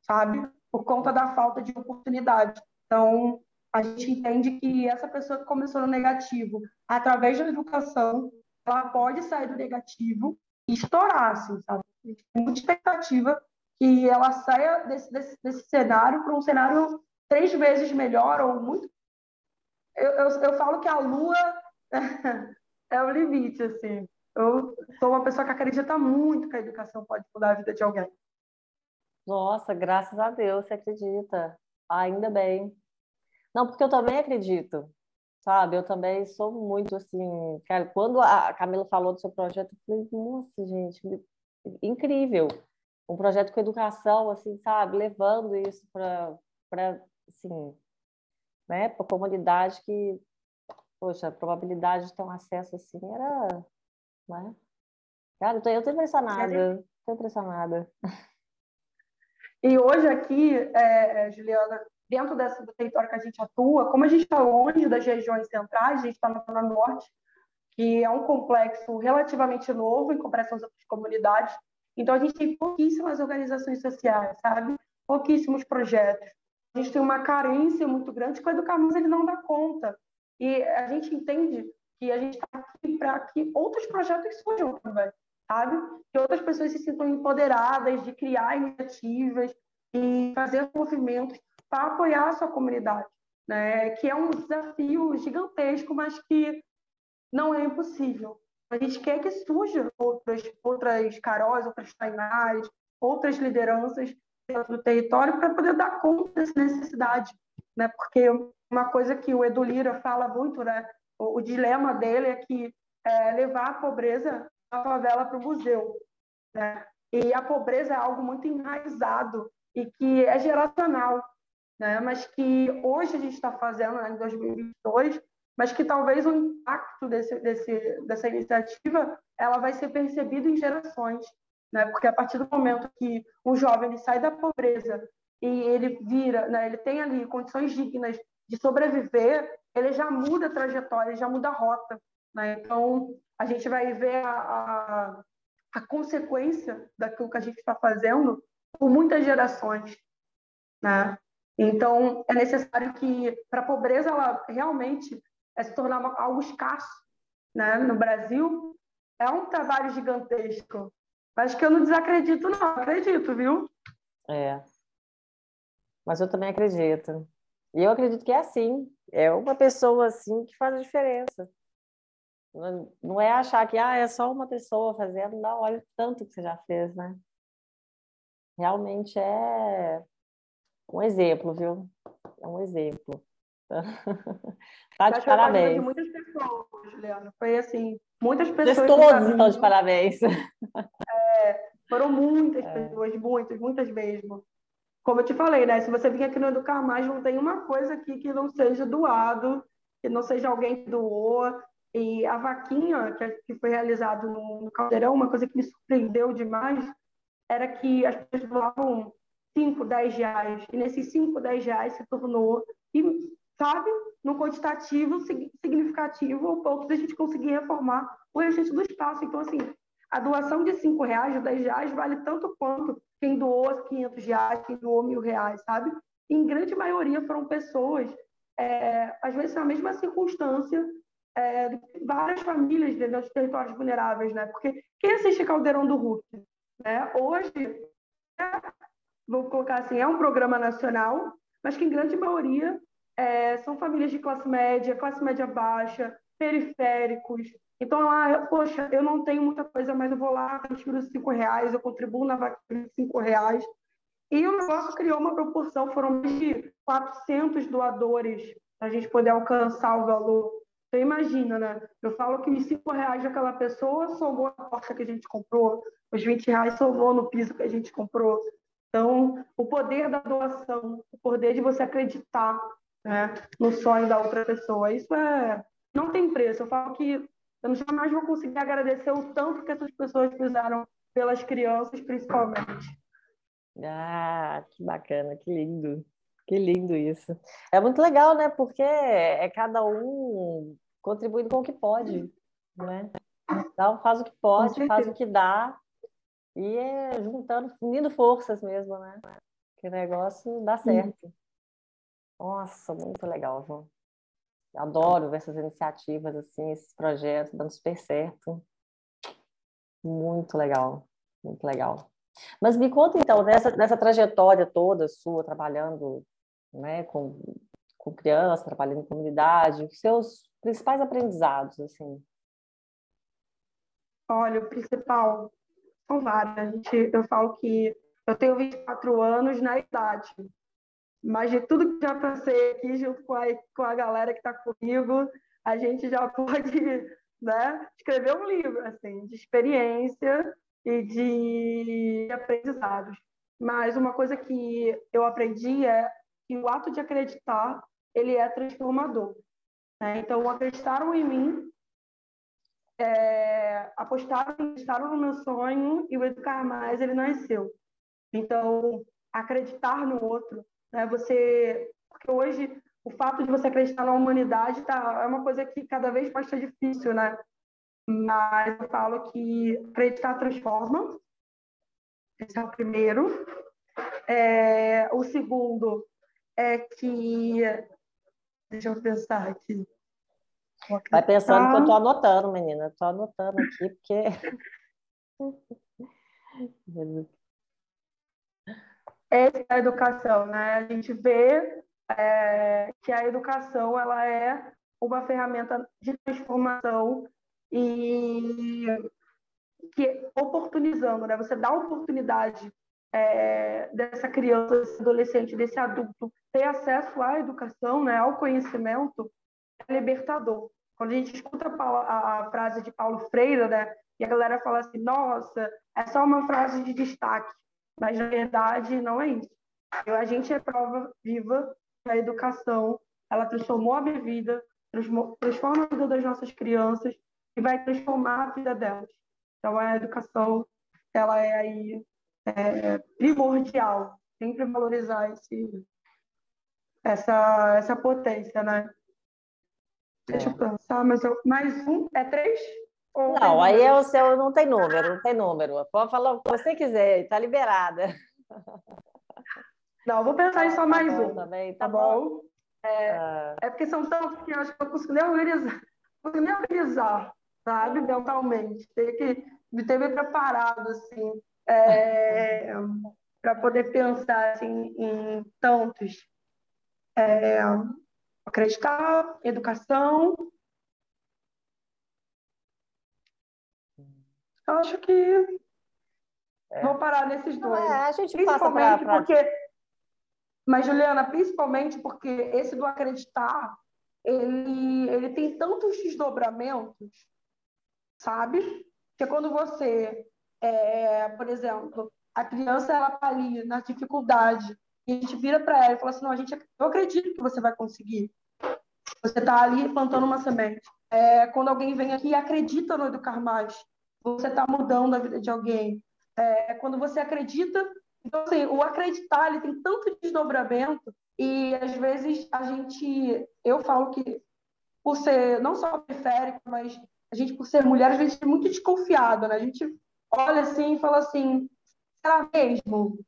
sabe? Por conta da falta de oportunidade. Então, a gente entende que essa pessoa que começou no negativo, através da educação, ela pode sair do negativo e estourar, assim, sabe? Tem muita expectativa que ela saia desse, desse, desse cenário para um cenário três vezes melhor ou muito. Eu, eu, eu falo que a lua é o limite, assim. Eu sou uma pessoa que acredita muito que a educação pode mudar a vida de alguém. Nossa, graças a Deus, você acredita. Ainda bem. Não, porque eu também acredito, sabe? Eu também sou muito assim. Cara, quando a Camila falou do seu projeto, eu falei, nossa, gente, incrível. Um projeto com educação, assim, sabe? Levando isso para, assim, né? Para a comunidade que, poxa, a probabilidade de ter um acesso assim era né? Cara, eu tô, eu tô impressionada, tô impressionada. E hoje aqui, é, é, Juliana, dentro desse, do território que a gente atua, como a gente está longe das regiões centrais, a gente está na Zona Norte, que é um complexo relativamente novo em comparação às outras comunidades, então a gente tem pouquíssimas organizações sociais, sabe? Pouquíssimos projetos. A gente tem uma carência muito grande que o Educar ele não dá conta. E a gente entende que a gente está aqui para que outros projetos surjam também, sabe? Que outras pessoas se sintam empoderadas de criar iniciativas e fazer movimentos para apoiar a sua comunidade. né? que é um desafio gigantesco, mas que não é impossível. A gente quer que surjam outras, outras Caróis, outras Tainás, outras lideranças dentro do território para poder dar conta dessa necessidade. Né? Porque uma coisa que o Edu Lira fala muito, né? o, o dilema dele é que é, levar a pobreza da favela para o museu. Né? E a pobreza é algo muito enraizado e que é geracional, né? mas que hoje a gente está fazendo, né, em 2022, mas que talvez o impacto desse, desse, dessa iniciativa ela vai ser percebido em gerações, né? porque a partir do momento que um jovem sai da pobreza e ele vira, né, ele tem ali condições dignas de sobreviver, ele já muda a trajetória, já muda a rota. Né? Então, a gente vai ver a, a, a consequência daquilo que a gente está fazendo por muitas gerações. Né? Então, é necessário que, para a pobreza ela realmente é se tornar algo escasso né? no Brasil, é um trabalho gigantesco. Mas que eu não desacredito, não, acredito, viu? É. Mas eu também acredito. E eu acredito que é assim. É uma pessoa assim que faz a diferença. Não é achar que ah, é só uma pessoa fazendo, não, olha o tanto que você já fez, né? Realmente é um exemplo, viu? É um exemplo. tá de parabéns. De muitas pessoas, Juliana. Foi assim, muitas pessoas. todos estão de parabéns. É, foram muitas é. pessoas, muitas, muitas mesmo. Como eu te falei, né? Se você vir aqui no Educar Mais, não tem uma coisa aqui que não seja doado, que não seja alguém que doou. E a vaquinha que, foi realizado no, no Caldeirão, uma coisa que me surpreendeu demais, era que as pessoas doavam 5, 10 reais. E nesses 5, 10 reais se tornou, e, sabe, no quantitativo significativo, ao ponto de a gente conseguir reformar o restante do espaço. Então, assim, a doação de 5 reais, de 10 reais, vale tanto quanto quem doou 500 reais, quem doou mil reais, sabe? E, em grande maioria foram pessoas, é, às vezes na mesma circunstância, é, várias famílias dentro dos territórios vulneráveis, né? Porque quem assiste Caldeirão do Hulk, né? Hoje, é, vou colocar assim, é um programa nacional, mas que em grande maioria é, são famílias de classe média, classe média baixa, periféricos. Então, ah, poxa, eu não tenho muita coisa, mas eu vou lá, tiro cinco reais, eu contribuo na vaca de cinco reais. E o negócio criou uma proporção, foram mais de 400 doadores para a gente poder alcançar o valor você imagina, né? Eu falo que os 5 reais daquela pessoa salvou a porta que a gente comprou, os 20 reais salvou no piso que a gente comprou. Então, o poder da doação, o poder de você acreditar né, no sonho da outra pessoa, isso é não tem preço. Eu falo que eu jamais vou conseguir agradecer o tanto que essas pessoas fizeram pelas crianças, principalmente. Ah, que bacana, que lindo. Que lindo isso. É muito legal, né? Porque é cada um contribuindo com o que pode, né? Então, faz o que pode, faz o que dá e é juntando, unindo forças mesmo, né? Que o negócio dá certo. Nossa, muito legal, João. Adoro ver essas iniciativas, assim, esses projetos dando super certo. Muito legal, muito legal. Mas me conta então, nessa, nessa trajetória toda sua, trabalhando né, com, com crianças, trabalhando em comunidade, os seus principais aprendizados, assim? Olha, o principal são vários. Gente, eu falo que eu tenho 24 anos na idade, mas de tudo que já passei aqui junto com a, com a galera que está comigo, a gente já pode né, escrever um livro assim, de experiência e de aprendizados. Mas uma coisa que eu aprendi é que o ato de acreditar ele é transformador. Né? Então, acreditaram em mim, é, apostaram, acreditaram no meu sonho e o Educar Mais ele nasceu. Então, acreditar no outro, né? Você, porque hoje o fato de você acreditar na humanidade tá, é uma coisa que cada vez mais está difícil, né? Mas eu falo que acreditar transforma. Esse é o primeiro. É, o segundo é que. Deixa eu pensar aqui. Vai pensando que eu estou anotando, menina. Estou anotando aqui, porque. Essa é a educação, né? A gente vê é, que a educação ela é uma ferramenta de transformação e que oportunizando, né? Você dá oportunidade é, dessa criança, desse adolescente, desse adulto ter acesso à educação, né, ao conhecimento, é libertador. Quando a gente escuta a, a frase de Paulo Freire, né, e a galera fala assim, nossa, é só uma frase de destaque, mas na verdade não é isso. A gente é prova viva da educação, ela transformou a minha vida, transforma a vida das nossas crianças e vai transformar a vida delas. Então a educação, ela é aí é, primordial, sempre valorizar esse, essa, essa potência, né? É. Deixa eu pensar, mas eu, mais um, é três? não, aí é o seu, não tem número, não tem número. Pode falar o que você quiser, está liberada. Não, vou pensar em só tá mais um. Também, tá, tá bom? bom? É, ah. é porque são tantos que eu acho que eu consigo nem organizar, consigo nem organizar, sabe, mentalmente. Tem que me ter me preparado, assim, é, para poder pensar assim, em tantos. É, acreditar, educação. Eu acho que é. vou parar nesses dois. É, a gente principalmente pra, porque, mas Juliana, principalmente porque esse do acreditar, ele, ele tem tantos desdobramentos, sabe? Que quando você, é, por exemplo, a criança ela tá ali na dificuldade a gente vira para ela e fala assim, não, a gente, eu acredito que você vai conseguir. Você está ali plantando uma semente. É, quando alguém vem aqui e acredita no Educar Mais, você está mudando a vida de alguém. É, quando você acredita... Então, assim, o acreditar, ele tem tanto desdobramento e, às vezes, a gente... Eu falo que, por ser não só periférico, mas a gente, por ser mulher, a gente é muito desconfiado, né? A gente olha assim e fala assim, será mesmo?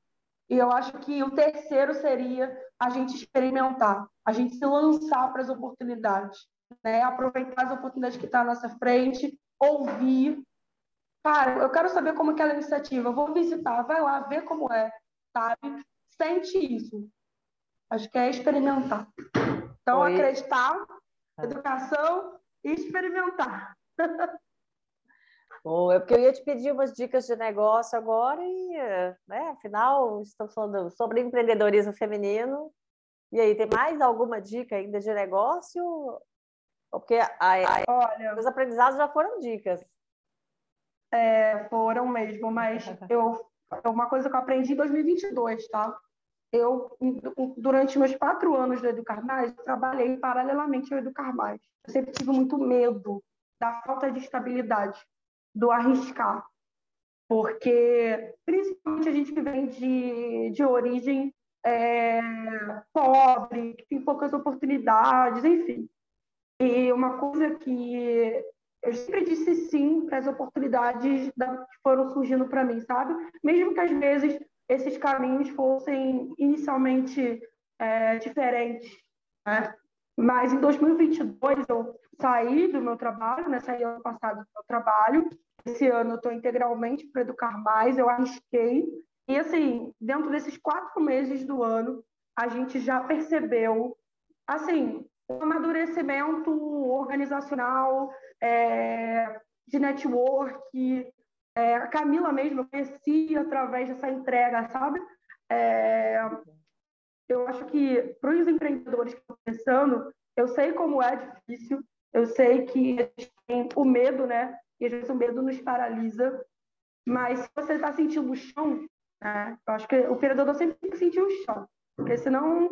E eu acho que o terceiro seria a gente experimentar, a gente se lançar para as oportunidades, né? aproveitar as oportunidades que estão tá à nossa frente, ouvir. Cara, eu quero saber como é aquela iniciativa, vou visitar, vai lá, ver como é, sabe? Sente isso. Acho que é experimentar. Então, Oi. acreditar, ah. educação e experimentar. Bom, é porque eu ia te pedir umas dicas de negócio agora e, né, afinal, estamos falando sobre empreendedorismo feminino. E aí, tem mais alguma dica ainda de negócio? Porque a, a, Olha, os aprendizados já foram dicas. É, foram mesmo, mas eu, é uma coisa que eu aprendi em 2022, tá? Eu, durante meus quatro anos do Educar Mais, trabalhei paralelamente ao Educar Mais. Eu sempre tive muito medo da falta de estabilidade do arriscar, porque principalmente a gente que vem de, de origem é, pobre, que tem poucas oportunidades, enfim. E uma coisa que eu sempre disse sim para as oportunidades que foram surgindo para mim, sabe? Mesmo que às vezes esses caminhos fossem inicialmente é, diferentes, né? Mas em 2022 eu saí do meu trabalho, né? Saí ano passado do meu trabalho. Esse ano eu estou integralmente para educar mais. Eu arrisquei e assim, dentro desses quatro meses do ano, a gente já percebeu, assim, um amadurecimento organizacional, é, de network. É, a Camila mesmo, eu conheci através dessa entrega, sabe? É, eu acho que para os empreendedores que estão pensando, eu sei como é difícil, eu sei que o medo, né? E às vezes o medo nos paralisa, mas se você está sentindo o chão, né? eu acho que o empreendedor sempre tem que sentir o chão, porque senão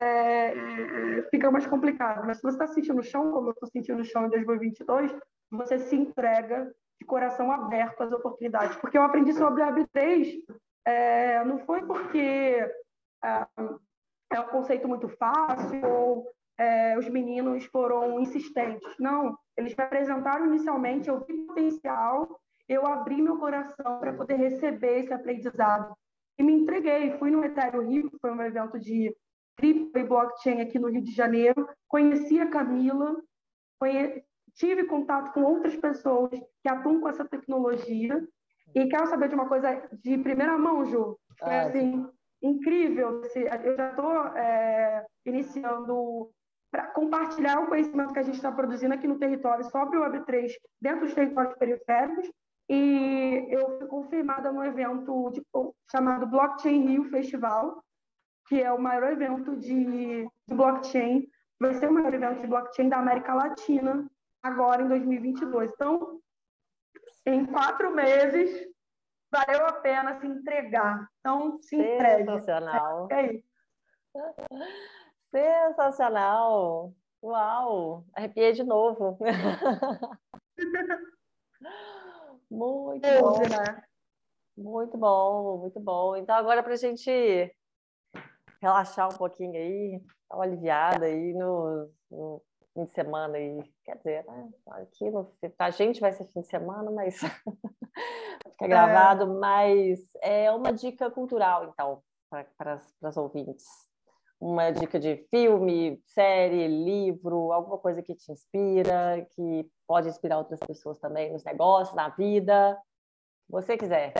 é, fica mais complicado. Mas se você está sentindo o chão, como eu estou sentindo o chão em 2022, você se entrega de coração aberto às oportunidades. Porque eu aprendi sobre a B3, é, não foi porque é, é um conceito muito fácil ou é, os meninos foram insistentes. Não, eles me apresentaram inicialmente, eu vi potencial, eu abri meu coração para poder receber esse aprendizado. E me entreguei, fui no Ethereum Rio, que foi um evento de cripto e blockchain aqui no Rio de Janeiro, conheci a Camila, conhe... tive contato com outras pessoas que atuam com essa tecnologia, e quero saber de uma coisa de primeira mão, Ju, é ah, assim, incrível. Eu já estou é, iniciando para compartilhar o conhecimento que a gente está produzindo aqui no território sobre o Web3 dentro dos territórios periféricos. E eu fui confirmada no evento de, chamado Blockchain Rio Festival, que é o maior evento de, de blockchain, vai ser o maior evento de blockchain da América Latina, agora em 2022. Então, em quatro meses, valeu a pena se entregar. Então, se entregue. Sensacional. É isso. Sensacional! Uau! Arrepiei de novo. muito bom. Né? Muito bom, muito bom. Então, agora para a gente relaxar um pouquinho aí, dar uma aliviada aí no, no fim de semana aí. Quer dizer, né? aqui no, a gente vai ser fim de semana, mas fica gravado, é. mas é uma dica cultural, então, para as ouvintes uma dica de filme, série, livro, alguma coisa que te inspira, que pode inspirar outras pessoas também nos negócios, na vida. Você quiser.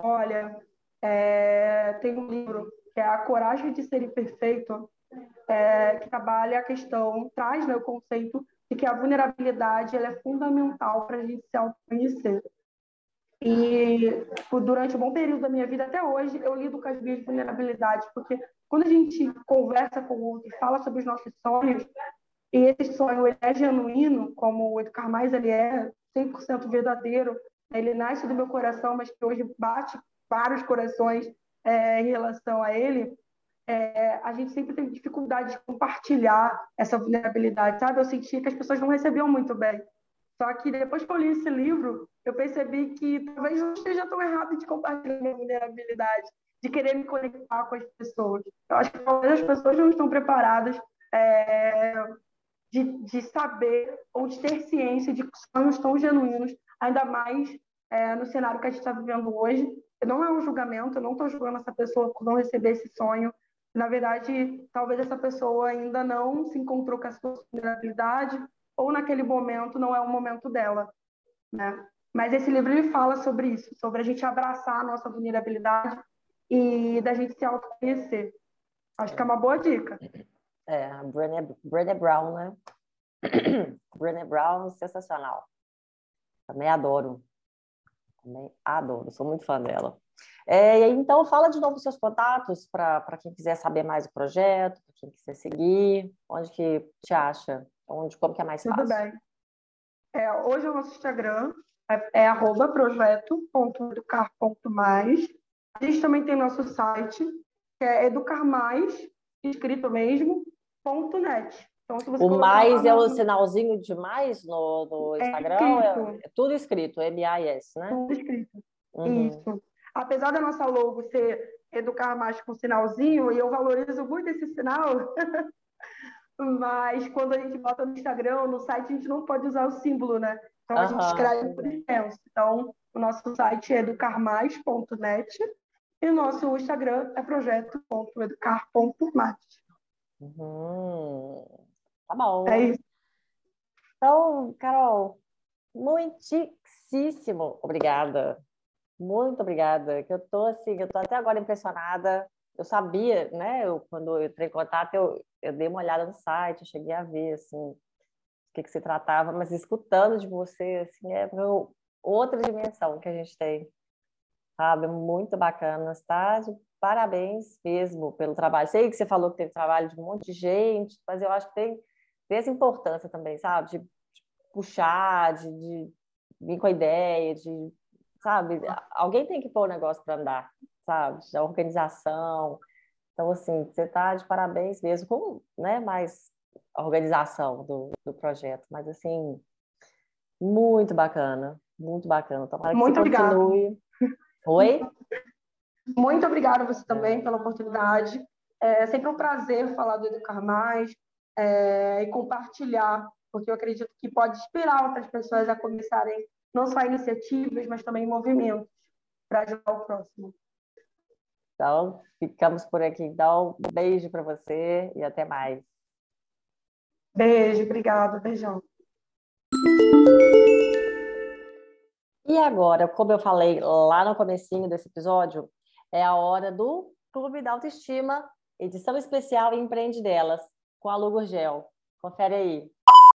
Olha, é, tem um livro que é A Coragem de Ser Imperfeito, é, que trabalha a questão, traz né, o conceito de que a vulnerabilidade ela é fundamental para a gente se autoconhecer. E durante um bom período da minha vida até hoje, eu lido com as minhas vulnerabilidades, porque quando a gente conversa com o outro e fala sobre os nossos sonhos, e esse sonho ele é genuíno, como o Educar Mais ele é 100% verdadeiro, ele nasce do meu coração, mas que hoje bate vários corações é, em relação a ele, é, a gente sempre tem dificuldade de compartilhar essa vulnerabilidade, sabe? Eu sentia que as pessoas não recebiam muito bem. Só que depois que eu li esse livro, eu percebi que talvez não esteja tão errado de compartilhar minha vulnerabilidade, de querer me conectar com as pessoas. Eu acho que talvez as pessoas não estão preparadas é, de, de saber ou de ter ciência de sonhos tão genuínos, ainda mais é, no cenário que a gente está vivendo hoje. Não é um julgamento, eu não estou julgando essa pessoa por não receber esse sonho. Na verdade, talvez essa pessoa ainda não se encontrou com a sua vulnerabilidade ou naquele momento não é o momento dela, né? Mas esse livro ele fala sobre isso, sobre a gente abraçar a nossa vulnerabilidade e da gente se autoconhecer. Acho que é uma boa dica. É, a Brené, Brené Brown, né? Brené Brown, sensacional. Também adoro. Também adoro, sou muito fã dela. É, então, fala de novo seus contatos para quem quiser saber mais do projeto, para quem quiser seguir, onde que te acha, onde, como que é mais fácil. Tudo bem. É, hoje o nosso Instagram é, é projeto.educar.mais. A gente também tem nosso site, que é educarmais, escrito mesmo, ponto net. Então, o mais é o sinalzinho de mais no, no é Instagram? É, é, tudo escrito, M-A-S, né? Tudo escrito. Uhum. Isso apesar da nossa logo ser educar mais com sinalzinho, e eu valorizo muito esse sinal, mas quando a gente bota no Instagram, no site, a gente não pode usar o símbolo, né? Então a gente escreve por extenso. Então, o nosso site é educarmais.net e o nosso Instagram é projeto.educar.mate. Uhum. Tá bom. É isso. Então, Carol, muitíssimo obrigada muito obrigada, que eu tô assim, eu tô até agora impressionada. Eu sabia, né? Eu, quando eu entrei em contato, eu, eu dei uma olhada no site, eu cheguei a ver assim o que, que se tratava, mas escutando de você, assim, é meu, outra dimensão que a gente tem, sabe? Muito bacana, tá? De parabéns mesmo pelo trabalho. Sei que você falou que teve trabalho de um monte de gente, mas eu acho que tem, tem essa importância também, sabe? De, de puxar, de, de vir com a ideia, de sabe? Alguém tem que pôr o negócio para andar, sabe? Da organização. Então, assim, você está de parabéns mesmo com né, mais organização do, do projeto. Mas, assim, muito bacana, muito bacana. Tomara que muito você continue. Oi? Muito obrigada a você também pela oportunidade. É sempre um prazer falar do Educar Mais é, e compartilhar, porque eu acredito que pode inspirar outras pessoas a começarem não só iniciativas, mas também movimentos para ajudar o próximo. Então, ficamos por aqui. Então, um beijo para você e até mais. Beijo, obrigada, beijão. E agora, como eu falei lá no comecinho desse episódio, É a hora do Clube da Autoestima, edição especial Empreende Delas, com a Lu Gurgel. Confere aí.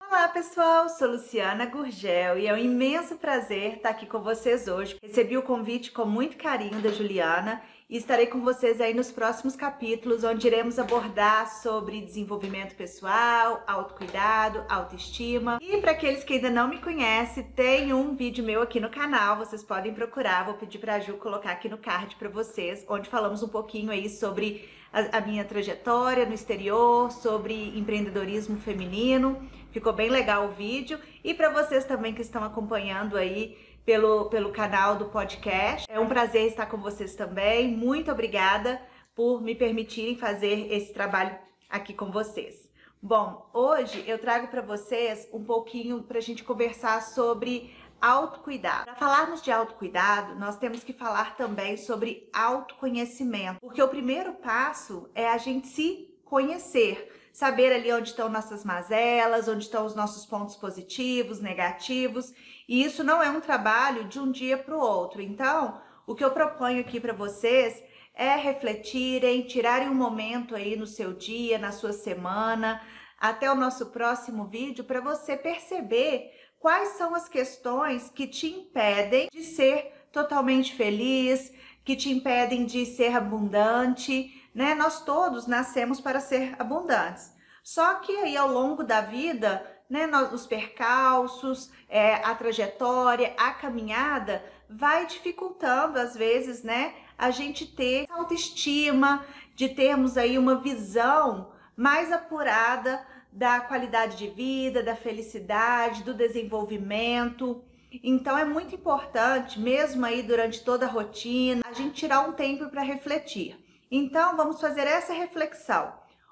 Olá pessoal, sou Luciana Gurgel e é um imenso prazer estar aqui com vocês hoje. Recebi o convite com muito carinho da Juliana e estarei com vocês aí nos próximos capítulos, onde iremos abordar sobre desenvolvimento pessoal, autocuidado, autoestima. E para aqueles que ainda não me conhecem, tem um vídeo meu aqui no canal, vocês podem procurar. Vou pedir para a Ju colocar aqui no card para vocês, onde falamos um pouquinho aí sobre a, a minha trajetória no exterior, sobre empreendedorismo feminino. Ficou bem legal o vídeo. E para vocês também que estão acompanhando aí pelo, pelo canal do podcast, é um prazer estar com vocês também. Muito obrigada por me permitirem fazer esse trabalho aqui com vocês. Bom, hoje eu trago para vocês um pouquinho para a gente conversar sobre autocuidado. Para falarmos de autocuidado, nós temos que falar também sobre autoconhecimento, porque o primeiro passo é a gente se conhecer, saber ali onde estão nossas mazelas, onde estão os nossos pontos positivos, negativos, e isso não é um trabalho de um dia para o outro. Então, o que eu proponho aqui para vocês é refletirem, tirarem um momento aí no seu dia, na sua semana, até o nosso próximo vídeo para você perceber quais são as questões que te impedem de ser totalmente feliz, que te impedem de ser abundante, né? Nós todos nascemos para ser abundantes. Só que aí ao longo da vida, né, os percalços, é, a trajetória, a caminhada vai dificultando às vezes, né, a gente ter autoestima, de termos aí uma visão mais apurada da qualidade de vida, da felicidade, do desenvolvimento. Então é muito importante, mesmo aí durante toda a rotina, a gente tirar um tempo para refletir. Então vamos fazer essa reflexão.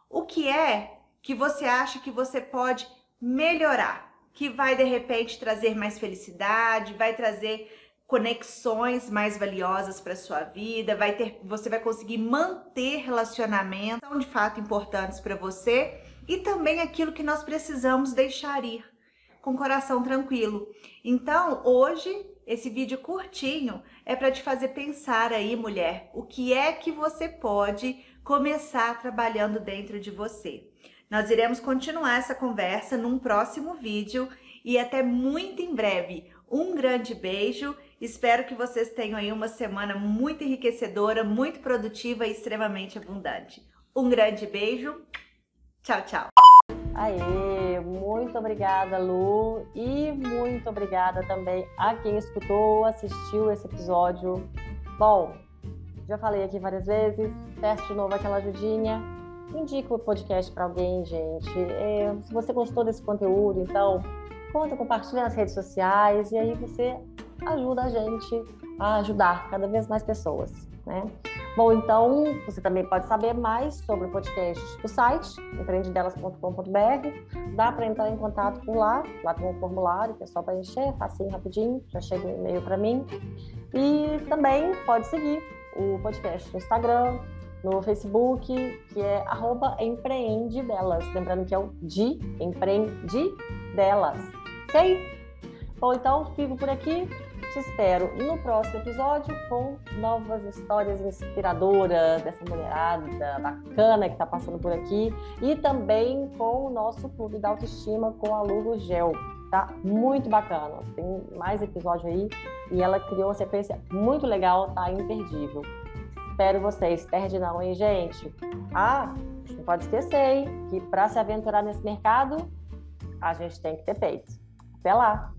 O que é que você acha que você pode melhorar? Que vai de repente trazer mais felicidade, vai trazer conexões mais valiosas para sua vida, vai ter, você vai conseguir manter relacionamentos são de fato importantes para você e também aquilo que nós precisamos deixar ir com o coração tranquilo. Então, hoje, esse vídeo curtinho é para te fazer pensar aí, mulher, o que é que você pode começar trabalhando dentro de você. Nós iremos continuar essa conversa num próximo vídeo e até muito em breve. Um grande beijo. Espero que vocês tenham aí uma semana muito enriquecedora, muito produtiva e extremamente abundante. Um grande beijo. Tchau, tchau. Aê, muito obrigada, Lu, e muito obrigada também a quem escutou, assistiu esse episódio. Bom, já falei aqui várias vezes, teste de novo aquela ajudinha, indica o podcast para alguém, gente. É, se você gostou desse conteúdo, então conta, compartilha nas redes sociais e aí você ajuda a gente a ajudar cada vez mais pessoas, né? Bom, então você também pode saber mais sobre o podcast no site, empreendedelas.com.br. Dá para entrar em contato por lá, lá tem um formulário que é só preencher, facinho, rapidinho, já chega um e-mail para mim. E também pode seguir o podcast no Instagram, no Facebook, que é empreendedelas. Lembrando que é o de empreende delas. Ok? Bom, então fico por aqui. Te espero no próximo episódio com novas histórias inspiradoras dessa mulherada bacana que está passando por aqui e também com o nosso Clube da Autoestima com a Lugo Gel. Tá muito bacana. Tem mais episódio aí e ela criou uma sequência muito legal, tá imperdível. Espero vocês. Perde não, hein, gente? Ah, não pode esquecer, hein, que para se aventurar nesse mercado, a gente tem que ter peito. Até lá!